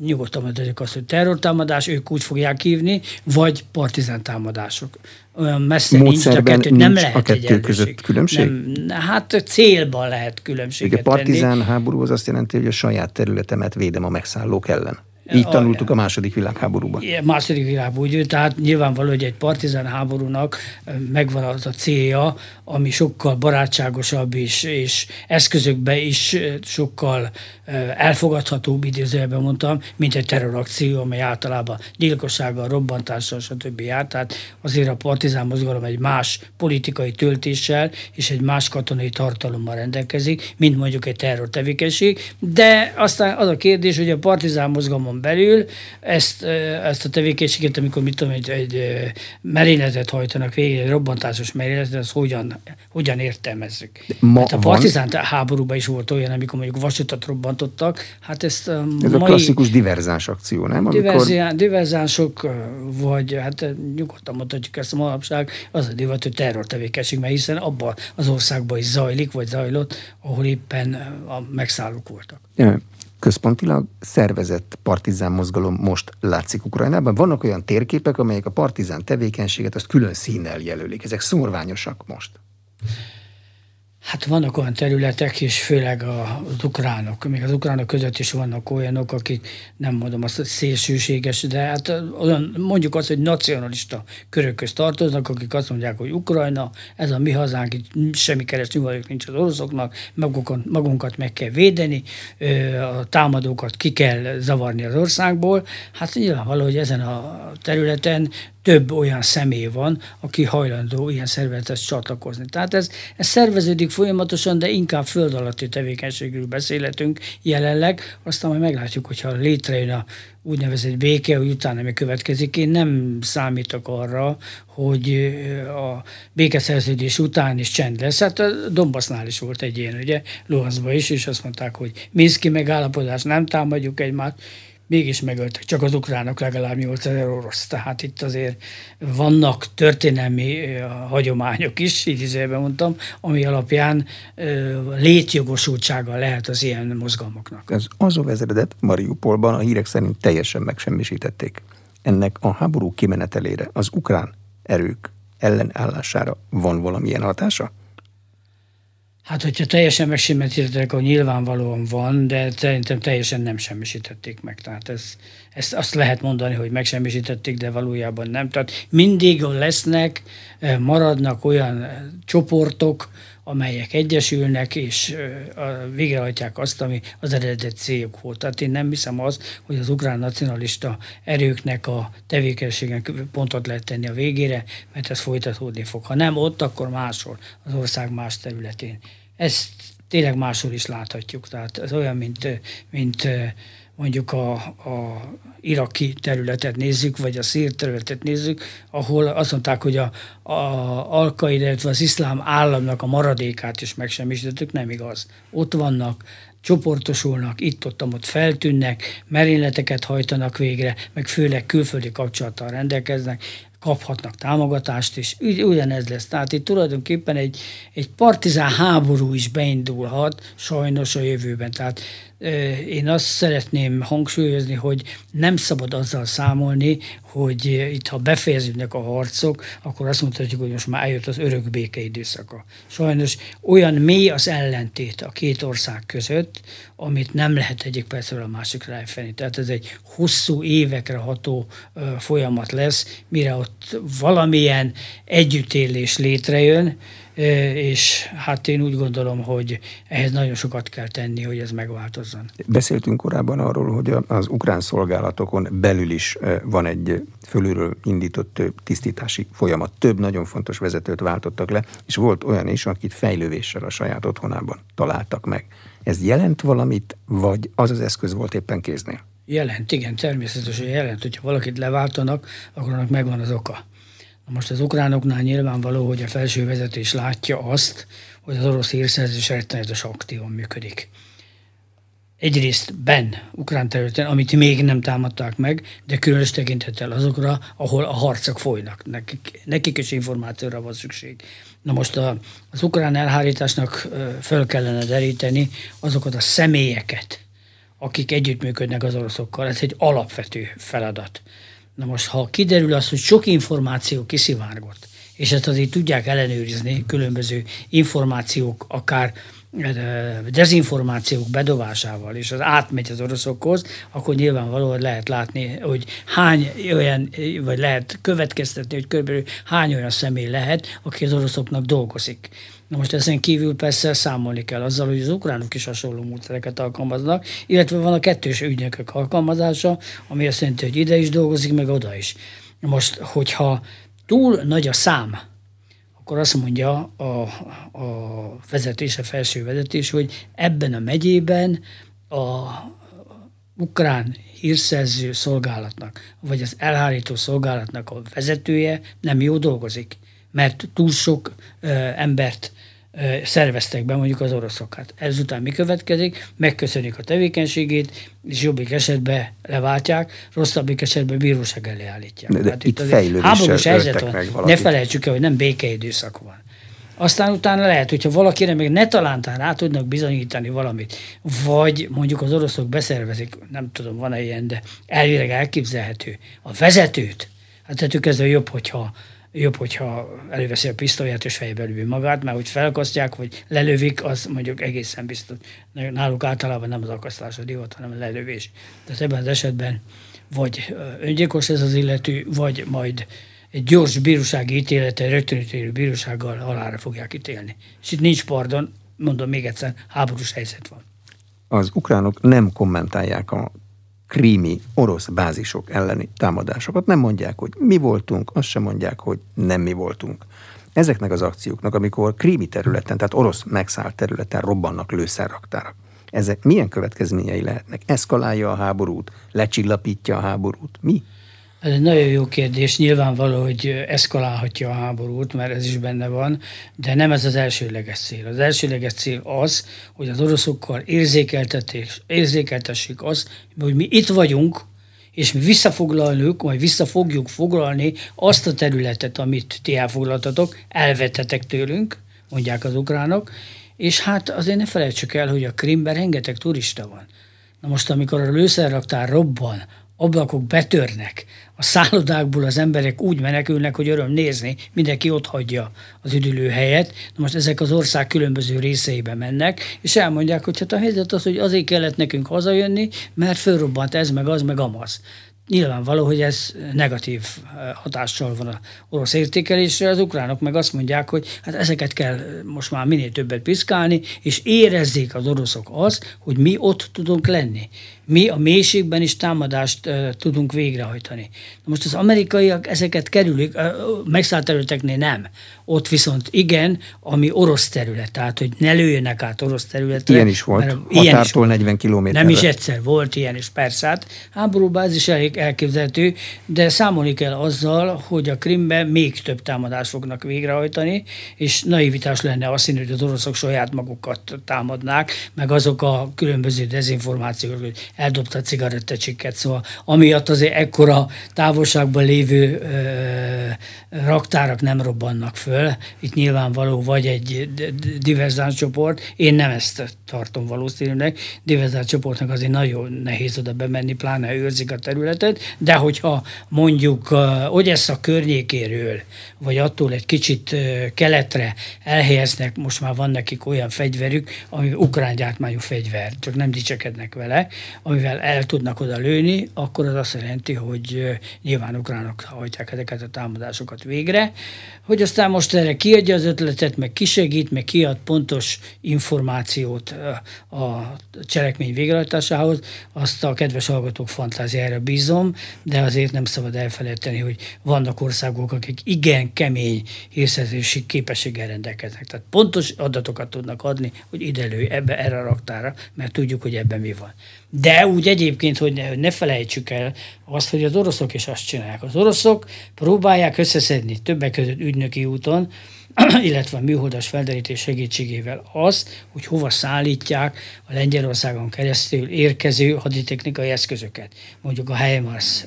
nyugodtan mondhatjuk azt, hogy terrortámadás, ők úgy fogják hívni, vagy partizán támadások. Olyan messze nincs a kettő, nincs nem lehet a kettő között különbség? Nem, hát célban lehet különbséget Igen, partizán tenni. háború az azt jelenti, hogy a saját területemet védem a megszállók ellen. Így tanultuk a második világháborúban. A második világháború, tehát nyilvánvaló, hogy egy partizán háborúnak megvan az a célja, ami sokkal barátságosabb és, és eszközökbe is sokkal elfogadhatóbb, idézőjelben mondtam, mint egy terrorakció, amely általában gyilkossággal, robbantással, stb. jár. Tehát azért a partizán mozgalom egy más politikai töltéssel és egy más katonai tartalommal rendelkezik, mint mondjuk egy terrortevékenység. De aztán az a kérdés, hogy a partizán mozgalom belül ezt, ezt a tevékenységet, amikor mit tudom, egy, egy merényletet hajtanak végig, egy robbantásos merényletet, az hogyan, hogyan értelmezzük. Ma hát a partizán van. háborúban is volt olyan, amikor mondjuk vasutat robbantottak, hát ezt a Ez mai, a klasszikus diverzáns akció, nem? Amikor... Diverzánsok, vagy hát nyugodtan mondhatjuk ezt a manapság, az a divat, hogy terrortevékenység, mert hiszen abban az országban is zajlik, vagy zajlott, ahol éppen a megszállók voltak. Ja központilag szervezett partizán mozgalom most látszik Ukrajnában. Vannak olyan térképek, amelyek a partizán tevékenységet azt külön színnel jelölik. Ezek szorványosak most. Hát vannak olyan területek, és főleg az ukránok, még az ukránok között is vannak olyanok, akik nem mondom azt, hogy szélsőséges, de hát olyan, mondjuk azt, hogy nacionalista körök közt tartoznak, akik azt mondják, hogy Ukrajna, ez a mi hazánk, itt semmi keresni vagyok nincs az oroszoknak, magunkat, magunkat meg kell védeni, a támadókat ki kell zavarni az országból. Hát nyilvánvaló, hogy ezen a területen több olyan személy van, aki hajlandó ilyen szervezethez csatlakozni. Tehát ez, ez szerveződik folyamatosan, de inkább föld alatti tevékenységről beszélhetünk jelenleg, aztán majd meglátjuk, hogyha létrejön a úgynevezett béke, hogy utána mi következik. Én nem számítok arra, hogy a békeszerződés után is csend lesz. Hát a Dombasznál is volt egy ilyen, ugye, Luhanszban is, és azt mondták, hogy Minszki megállapodás, nem támadjuk egymást, mégis megöltek csak az ukránok legalább 8000 orosz. Tehát itt azért vannak történelmi hagyományok is, idézőben mondtam, ami alapján létjogosultsága lehet az ilyen mozgalmaknak. Az Azov ezredet Mariupolban a hírek szerint teljesen megsemmisítették. Ennek a háború kimenetelére, az ukrán erők ellenállására van valamilyen hatása? Hát, hogyha teljesen megsemmisítettek, akkor nyilvánvalóan van, de szerintem teljesen nem semmisítették meg. Tehát ez, ezt azt lehet mondani, hogy megsemmisítették, de valójában nem. Tehát mindig lesznek, eh, maradnak olyan eh, csoportok, amelyek egyesülnek, és végrehajtják azt, ami az eredet céljuk volt. Tehát én nem hiszem az, hogy az ukrán nacionalista erőknek a tevékenységen pontot lehet tenni a végére, mert ez folytatódni fog. Ha nem ott, akkor máshol, az ország más területén. Ezt tényleg máshol is láthatjuk. Tehát ez olyan, mint, mint mondjuk a, a iraki területet nézzük, vagy a szír területet nézzük, ahol azt mondták, hogy a, a Al-Qaida, illetve az iszlám államnak a maradékát is megsemmisítettük, nem igaz. Ott vannak, csoportosulnak, itt-ott ott feltűnnek, merényleteket hajtanak végre, meg főleg külföldi kapcsolattal rendelkeznek, kaphatnak támogatást, és ugyanez lesz. Tehát itt tulajdonképpen egy, egy partizán háború is beindulhat sajnos a jövőben. Tehát én azt szeretném hangsúlyozni, hogy nem szabad azzal számolni, hogy itt ha befejeződnek a harcok, akkor azt mondhatjuk, hogy most már eljött az örök béke időszaka. Sajnos olyan mély az ellentét a két ország között, amit nem lehet egyik percről a másikra elfenni. Tehát ez egy hosszú évekre ható folyamat lesz, mire ott valamilyen együttélés létrejön, és hát én úgy gondolom, hogy ehhez nagyon sokat kell tenni, hogy ez megváltozzon. Beszéltünk korábban arról, hogy az ukrán szolgálatokon belül is van egy fölülről indított tisztítási folyamat. Több nagyon fontos vezetőt váltottak le, és volt olyan is, akit fejlővéssel a saját otthonában találtak meg. Ez jelent valamit, vagy az az eszköz volt éppen kéznél? Jelent, igen, természetesen jelent. Hogyha valakit leváltanak, akkor annak megvan az oka. Most az ukránoknál nyilvánvaló, hogy a felső vezetés látja azt, hogy az orosz hírszerzés rettenetes aktívan működik egyrészt ben ukrán területen, amit még nem támadták meg, de különös tekintettel azokra, ahol a harcok folynak. Nekik, nekik is információra van szükség. Na most a, az ukrán elhárításnak föl kellene deríteni azokat a személyeket, akik együttműködnek az oroszokkal. Ez egy alapvető feladat. Na most, ha kiderül az, hogy sok információ kiszivárgott, és ezt azért tudják ellenőrizni különböző információk, akár dezinformációk bedobásával, és az átmegy az oroszokhoz, akkor nyilvánvalóan lehet látni, hogy hány olyan, vagy lehet következtetni, hogy kb. hány olyan személy lehet, aki az oroszoknak dolgozik. Na most ezen kívül persze számolni kell azzal, hogy az ukránok is hasonló módszereket alkalmaznak, illetve van a kettős ügynökök alkalmazása, ami azt jelenti, hogy ide is dolgozik, meg oda is. Most, hogyha túl nagy a szám, akkor azt mondja a, a vezetés, a felső vezetés, hogy ebben a megyében a ukrán hírszerző szolgálatnak, vagy az elhárító szolgálatnak a vezetője nem jó dolgozik, mert túl sok ö, embert szerveztek be mondjuk az oroszokat. Ezután mi következik? Megköszönik a tevékenységét, és jobbik esetben leváltják, rosszabbik esetben bíróság elé állítják. De, de hát itt, itt háborús helyzet van. Ne felejtsük el, hogy nem békeidőszak van. Aztán utána lehet, hogyha valakire még ne talántán rá tudnak bizonyítani valamit, vagy mondjuk az oroszok beszervezik, nem tudom, van-e ilyen, de elvileg elképzelhető, a vezetőt, hát tettük ezzel jobb, hogyha jobb, hogyha előveszi a pisztolyát és fejbe lővi magát, mert hogy felakasztják, vagy lelövik, az mondjuk egészen biztos. Náluk általában nem az akasztás a divat, hanem a lelövés. Tehát ebben az esetben vagy öngyilkos ez az illető, vagy majd egy gyors bírósági ítélete, rögtönítélő bírósággal halára fogják ítélni. És itt nincs pardon, mondom még egyszer, háborús helyzet van. Az ukránok nem kommentálják a krími orosz bázisok elleni támadásokat. Nem mondják, hogy mi voltunk, azt sem mondják, hogy nem mi voltunk. Ezeknek az akcióknak, amikor krími területen, tehát orosz megszállt területen robbannak lőszerraktárak, ezek milyen következményei lehetnek? Eszkalálja a háborút, lecsillapítja a háborút? Mi? Ez egy nagyon jó kérdés. Nyilvánvaló, hogy eszkalálhatja a háborút, mert ez is benne van, de nem ez az elsőleges cél. Az elsőleges cél az, hogy az oroszokkal érzékeltessék azt, hogy mi itt vagyunk, és mi visszafoglaljuk, vagy vissza fogjuk foglalni azt a területet, amit ti elfoglaltatok, elvetetek tőlünk, mondják az ukránok, és hát azért ne felejtsük el, hogy a Krimben rengeteg turista van. Na most, amikor a lőszerraktár robban, ablakok betörnek, a szállodákból az emberek úgy menekülnek, hogy öröm nézni, mindenki ott hagyja az üdülőhelyet. Na most ezek az ország különböző részeibe mennek, és elmondják, hogy hát a helyzet az, hogy azért kellett nekünk hazajönni, mert fölrobbant ez, meg az, meg amaz nyilvánvaló, hogy ez negatív eh, hatással van a orosz értékelésre, az ukránok meg azt mondják, hogy hát ezeket kell most már minél többet piszkálni, és érezzék az oroszok azt, hogy mi ott tudunk lenni. Mi a mélységben is támadást uh, tudunk végrehajtani. Na most az amerikaiak ezeket kerülik, uh, megszállt területeknél nem. Ott viszont igen, ami orosz terület, tehát hogy ne lőjenek át orosz területre. Ilyen is volt, ilyen határtól is 40 kilométerre. Nem is egyszer volt ilyen, és persze, hát háborúban ez is elég elképzelhető, de számolni kell azzal, hogy a Krimben még több támadást fognak végrehajtani, és naivitás lenne azt hinni, hogy az oroszok saját magukat támadnák, meg azok a különböző dezinformációk, hogy eldobta a cigarettacsikket, szóval amiatt azért ekkora távolságban lévő ö, raktárak nem robbannak föl. Itt nyilvánvaló vagy egy diverzáns csoport, én nem ezt tartom valószínűleg, diverzáns csoportnak azért nagyon nehéz oda bemenni, pláne őrzik a területet, de hogyha mondjuk Odessa környékéről, vagy attól egy kicsit keletre elhelyeznek, most már van nekik olyan fegyverük, ami ukrán gyártmányú fegyver, csak nem dicsekednek vele, amivel el tudnak oda lőni, akkor az azt jelenti, hogy nyilván ukránok hajtják ezeket a támadásokat végre, hogy aztán most erre kiadja az ötletet, meg kisegít, meg kiad pontos információt a cselekmény végrehajtásához, azt a kedves hallgatók fantáziára bízom, de azért nem szabad elfelejteni, hogy vannak országok, akik igen kemény hírszerzési képességgel rendelkeznek. Tehát pontos adatokat tudnak adni, hogy ide lő ebbe, erre a raktára, mert tudjuk, hogy ebben mi van. De úgy egyébként, hogy ne, ne felejtsük el azt, hogy az oroszok is azt csinálják. Az oroszok próbálják összeszedni többek között ügynöki úton illetve a műholdas felderítés segítségével az, hogy hova szállítják a Lengyelországon keresztül érkező haditechnikai eszközöket, mondjuk a HIMARS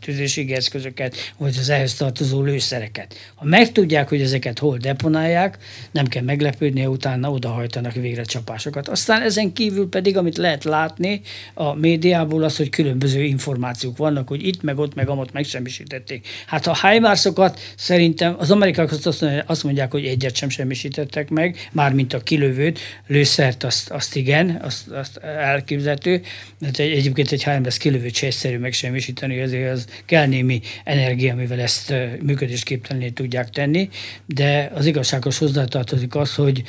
tüzérségi eszközöket, vagy az ehhez tartozó lőszereket. Ha megtudják, hogy ezeket hol deponálják, nem kell meglepődni, utána odahajtanak végre csapásokat. Aztán ezen kívül pedig, amit lehet látni a médiából, az, hogy különböző információk vannak, hogy itt, meg ott, meg amott megsemmisítették. Hát a HIMARS-okat szerintem az amerikaiak azt, azt mondják, hogy egyet sem semmisítettek meg, mármint a kilövőt, lőszert azt, azt igen, azt, azt elképzelhető. Hát egy, egyébként egy HMS kilövőt se egyszerű megsemmisíteni, azért az kell némi energia, amivel ezt működésképtelenné tudják tenni, de az igazságos hozzátartozik az, hogy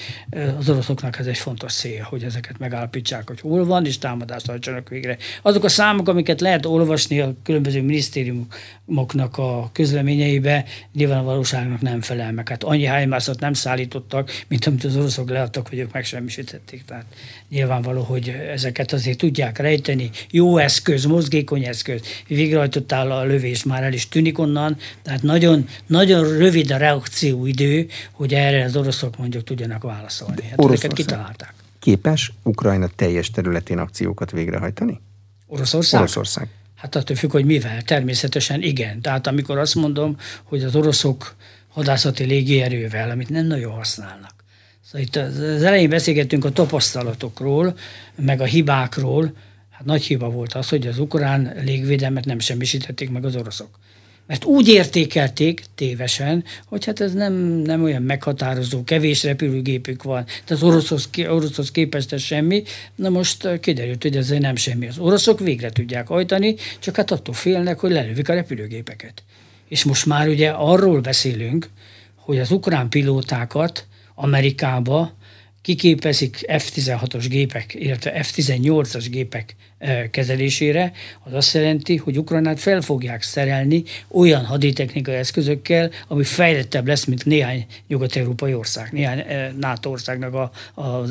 az oroszoknak ez egy fontos cél, hogy ezeket megállapítsák, hogy hol van, és támadást hajtsanak végre. Azok a számok, amiket lehet olvasni a különböző minisztériumoknak a közleményeibe, nyilván a valóságnak nem felel meg. Hát annyi HIMARS-ot nem szállítottak, mint amit az oroszok leadtak, hogy ők megsemmisítették. Tehát nyilvánvaló, hogy ezeket azért tudják rejteni. Jó eszköz, mozgékony eszköz. Végrehajtottál a lövés, már el is tűnik onnan. Tehát nagyon, nagyon rövid a reakcióidő, hogy erre az oroszok mondjuk tudjanak válaszolni. Hát ezeket kitalálták. Képes Ukrajna teljes területén akciókat végrehajtani? Oroszország? Oroszország. Hát attól függ, hogy mivel. Természetesen igen. Tehát amikor azt mondom, hogy az oroszok hadászati légierővel, amit nem nagyon használnak. Szóval itt az elején beszélgettünk a tapasztalatokról, meg a hibákról. Hát nagy hiba volt az, hogy az ukrán légvédelmet nem semmisítették meg az oroszok. Mert úgy értékelték tévesen, hogy hát ez nem, nem olyan meghatározó, kevés repülőgépük van, tehát az oroszhoz, oroszhoz képest ez semmi. Na most kiderült, hogy ez nem semmi. Az oroszok végre tudják hajtani, csak hát attól félnek, hogy lelövik a repülőgépeket. És most már ugye arról beszélünk, hogy az ukrán pilótákat Amerikába kiképezik F-16-os gépek, illetve F-18-as gépek kezelésére, az azt jelenti, hogy Ukrajnát fel fogják szerelni olyan haditechnikai eszközökkel, ami fejlettebb lesz, mint néhány nyugat-európai ország, néhány NATO országnak a, a, a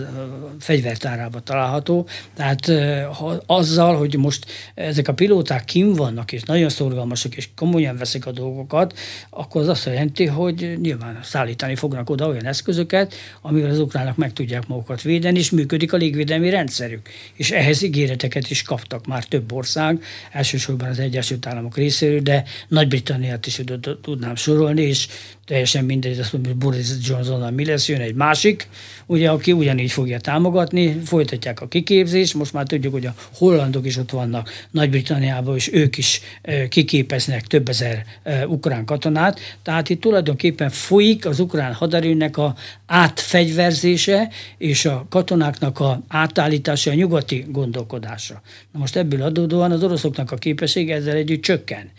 fegyvertárában található. Tehát ha, azzal, hogy most ezek a pilóták kim vannak, és nagyon szorgalmasak, és komolyan veszik a dolgokat, akkor az azt jelenti, hogy nyilván szállítani fognak oda olyan eszközöket, amivel az ukránok meg tudják magukat védeni, és működik a légvédelmi rendszerük. És ehhez ígéreteket is is kaptak már több ország, elsősorban az Egyesült Államok részéről, de Nagy-Britanniát is tudnám sorolni, és teljesen mindegy, azt mondom, hogy Boris Johnsonnal mi lesz, jön egy másik, ugye, aki ugyanígy fogja támogatni, folytatják a kiképzést, most már tudjuk, hogy a hollandok is ott vannak Nagy-Britanniában, és ők is kiképeznek több ezer ukrán katonát, tehát itt tulajdonképpen folyik az ukrán haderőnek a átfegyverzése és a katonáknak a átállítása a nyugati gondolkodásra. Na most ebből adódóan az oroszoknak a képessége ezzel együtt csökken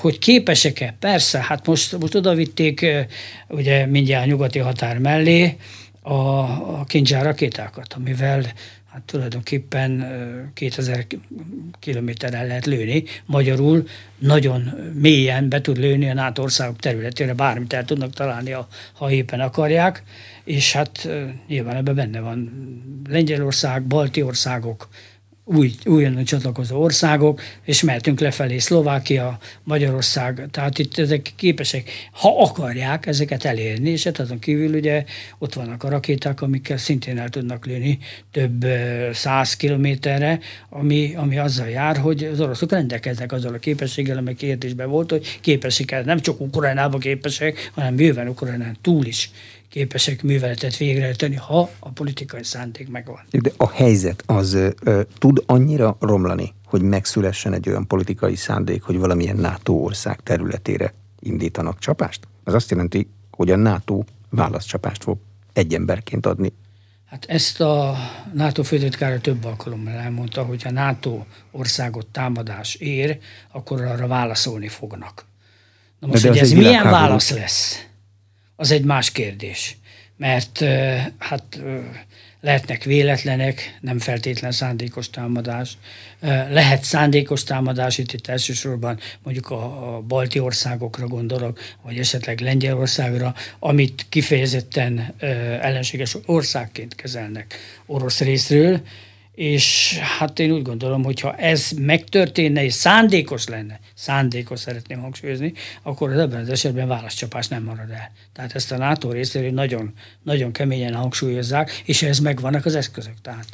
hogy képesek-e? Persze, hát most, most odavitték ugye mindjárt nyugati határ mellé a, a kincsár rakétákat, amivel hát tulajdonképpen 2000 kilométerrel lehet lőni. Magyarul nagyon mélyen be tud lőni a NATO országok területére, bármit el tudnak találni, ha éppen akarják, és hát nyilván ebben benne van Lengyelország, balti országok, új, újonnan csatlakozó országok, és mehetünk lefelé Szlovákia, Magyarország, tehát itt ezek képesek, ha akarják ezeket elérni, és hát azon kívül ugye ott vannak a rakéták, amikkel szintén el tudnak lőni több száz kilométerre, ami, ami azzal jár, hogy az oroszok rendelkeznek azzal a képességgel, amely kérdésben volt, hogy képesek, nem csak Ukrajnában képesek, hanem bőven Ukrajnán túl is képesek műveletet végrehajtani, ha a politikai szándék megvan. De a helyzet az ö, tud annyira romlani, hogy megszülessen egy olyan politikai szándék, hogy valamilyen NATO ország területére indítanak csapást? Az azt jelenti, hogy a NATO válaszcsapást fog egy emberként adni. Hát ezt a NATO főtitkára több alkalommal elmondta, hogy ha NATO országot támadás ér, akkor arra válaszolni fognak. Na most, de hogy ez milyen válasz lesz? Az egy más kérdés. Mert hát lehetnek véletlenek, nem feltétlen szándékos támadás. Lehet szándékos támadás, itt, itt elsősorban mondjuk a, balti országokra gondolok, vagy esetleg Lengyelországra, amit kifejezetten ellenséges országként kezelnek orosz részről, és hát én úgy gondolom, hogy ha ez megtörténne, és szándékos lenne, szándékos szeretném hangsúlyozni, akkor az ebben az esetben válaszcsapás nem marad el. Tehát ezt a NATO részéről nagyon, nagyon keményen hangsúlyozzák, és ez megvannak az eszközök. Tehát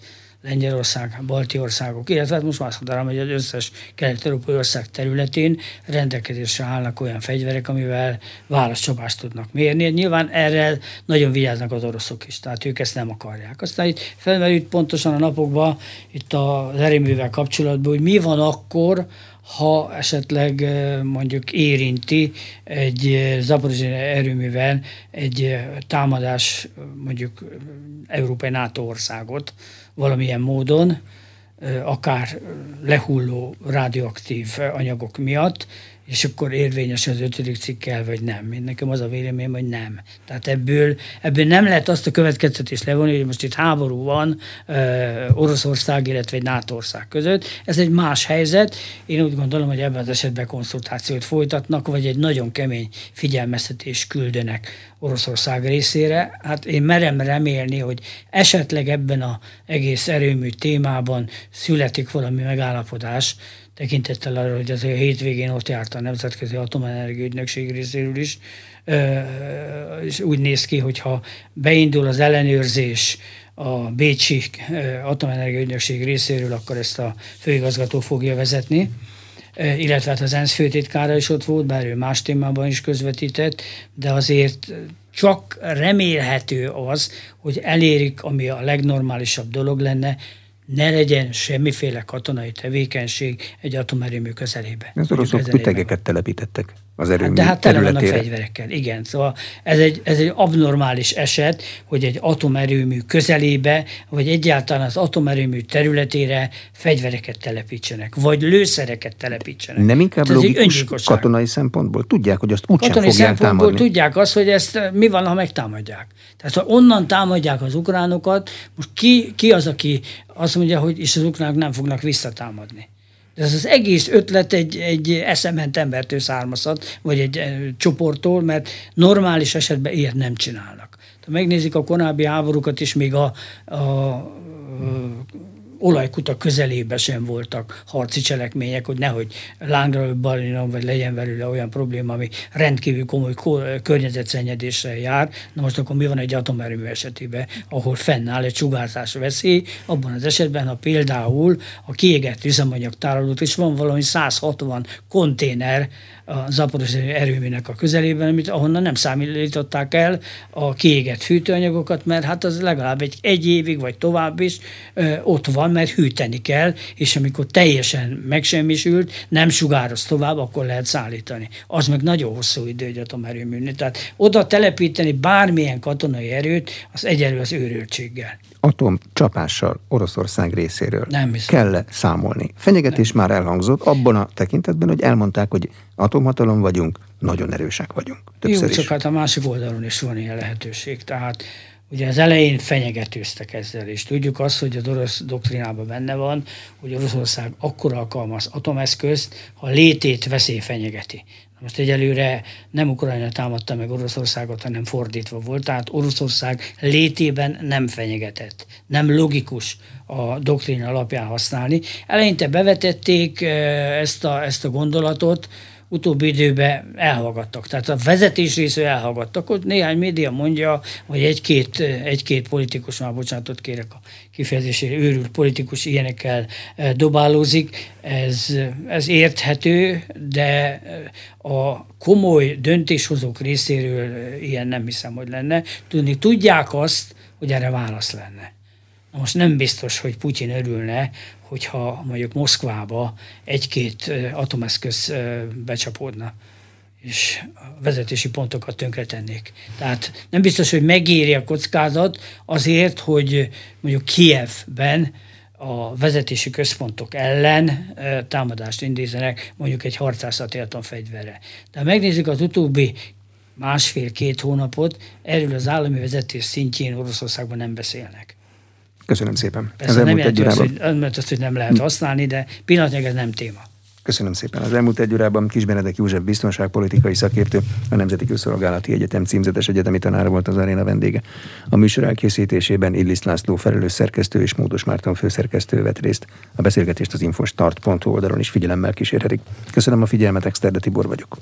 Lengyelország, balti országok, illetve hát most már azt mondanám, hogy az összes kelet-európai ország területén rendelkezésre állnak olyan fegyverek, amivel válaszcsapást tudnak mérni. Nyilván erre nagyon vigyáznak az oroszok is, tehát ők ezt nem akarják. Aztán itt felmerült pontosan a napokban itt az erőművel kapcsolatban, hogy mi van akkor, ha esetleg mondjuk érinti egy zaporizsi erőművel egy támadás mondjuk európai NATO országot, valamilyen módon, akár lehulló radioaktív anyagok miatt, és akkor érvényes az ötödik cikkel, vagy nem. Én nekem az a véleményem, hogy nem. Tehát ebből, ebből nem lehet azt a következtetést levonni, hogy most itt háború van uh, Oroszország, illetve egy NATO ország között. Ez egy más helyzet. Én úgy gondolom, hogy ebben az esetben konszultációt folytatnak, vagy egy nagyon kemény figyelmeztetést küldenek Oroszország részére. Hát én merem remélni, hogy esetleg ebben az egész erőmű témában születik valami megállapodás, tekintettel arra, hogy az a hétvégén ott járt a Nemzetközi Atomenergia Ügynökség részéről is, és úgy néz ki, hogyha beindul az ellenőrzés a Bécsi Atomenergia Ügynökség részéről, akkor ezt a főigazgató fogja vezetni. Illetve hát az ENSZ főtitkára is ott volt, bár ő más témában is közvetített, de azért csak remélhető az, hogy elérik, ami a legnormálisabb dolog lenne, ne legyen semmiféle katonai tevékenység egy atomerőmű közelébe. Az oroszok ütegeket telepítettek az erőmű hát, De hát tele vannak fegyverekkel, igen. Szóval ez egy, ez egy abnormális eset, hogy egy atomerőmű közelébe, vagy egyáltalán az atomerőmű területére fegyvereket telepítsenek, vagy lőszereket telepítsenek. Nem inkább ez logikus katonai szempontból? Tudják, hogy azt úgysem katonai fogják szempontból támadni. tudják azt, hogy ezt mi van, ha megtámadják. Tehát ha onnan támadják az ukránokat, most ki, ki az, aki azt mondja, hogy és az ukránok nem fognak visszatámadni. Ez az egész ötlet egy, egy eszement embertől származhat, vagy egy e, csoporttól, mert normális esetben ilyet nem csinálnak. Ha megnézik a korábbi háborúkat is, még a, a, a olajkuta közelébe sem voltak harci cselekmények, hogy nehogy lángra balinom, vagy legyen belőle olyan probléma, ami rendkívül komoly környezetszennyedéssel jár. Na most akkor mi van egy atomerőmű esetében, ahol fennáll egy sugárzás veszély, abban az esetben, ha például a kiégett üzemanyag tárolót, és van valami 160 konténer a Zaporos erőműnek a közelében, amit ahonnan nem számították el a kiégett fűtőanyagokat, mert hát az legalább egy, egy évig vagy tovább is ö, ott van, mert hűteni kell, és amikor teljesen megsemmisült, nem sugároz tovább, akkor lehet szállítani. Az meg nagyon hosszú idő egy atomerőműnél. Tehát oda telepíteni bármilyen katonai erőt, az egyelő az őrültséggel atomcsapással Oroszország részéről nem kell -e számolni. Fenyegetés nem. már elhangzott abban a tekintetben, hogy elmondták, hogy atomhatalom vagyunk, nagyon erősek vagyunk. Többször Jó, csak is. hát a másik oldalon is van ilyen lehetőség. Tehát ugye az elején fenyegetőztek ezzel, és tudjuk azt, hogy az orosz doktrinában benne van, hogy Oroszország akkor alkalmaz atomeszközt, ha létét veszély fenyegeti. Most egyelőre nem Ukrajna támadta meg Oroszországot, hanem fordítva volt, tehát Oroszország létében nem fenyegetett. Nem logikus a doktrín alapján használni. Eleinte bevetették eh, ezt a, ezt a gondolatot, utóbbi időben elhallgattak. Tehát a vezetés részű elhallgattak. Ott néhány média mondja, hogy egy-két, egy-két politikus, már bocsánatot kérek a kifejezésére, őrült politikus ilyenekkel eh, dobálózik. Ez, ez érthető, de eh, a komoly döntéshozók részéről eh, ilyen nem hiszem, hogy lenne. Tudni, tudják azt, hogy erre válasz lenne. Most nem biztos, hogy Putyin örülne, hogyha mondjuk Moszkvába egy-két atomeszköz becsapódna és a vezetési pontokat tönkretennék. Tehát nem biztos, hogy megéri a kockázat azért, hogy mondjuk Kievben a vezetési központok ellen támadást indítenek mondjuk egy harcászati atomfegyverre. De ha megnézzük az utóbbi másfél-két hónapot, erről az állami vezetés szintjén Oroszországban nem beszélnek. Köszönöm szépen. Persze ez nem jelenti azt, hogy, azt, hogy nem lehet használni, de pillanatnyilag ez nem téma. Köszönöm szépen. Az elmúlt egy órában Kis Benedek József biztonságpolitikai szakértő, a Nemzeti Közszolgálati Egyetem címzetes egyetemi tanára volt az aréna vendége. A műsor elkészítésében Illis László felelős szerkesztő és Módos Márton főszerkesztő vett részt. A beszélgetést az infostart.hu oldalon is figyelemmel kísérhetik. Köszönöm a figyelmet, Exterde Tibor vagyok.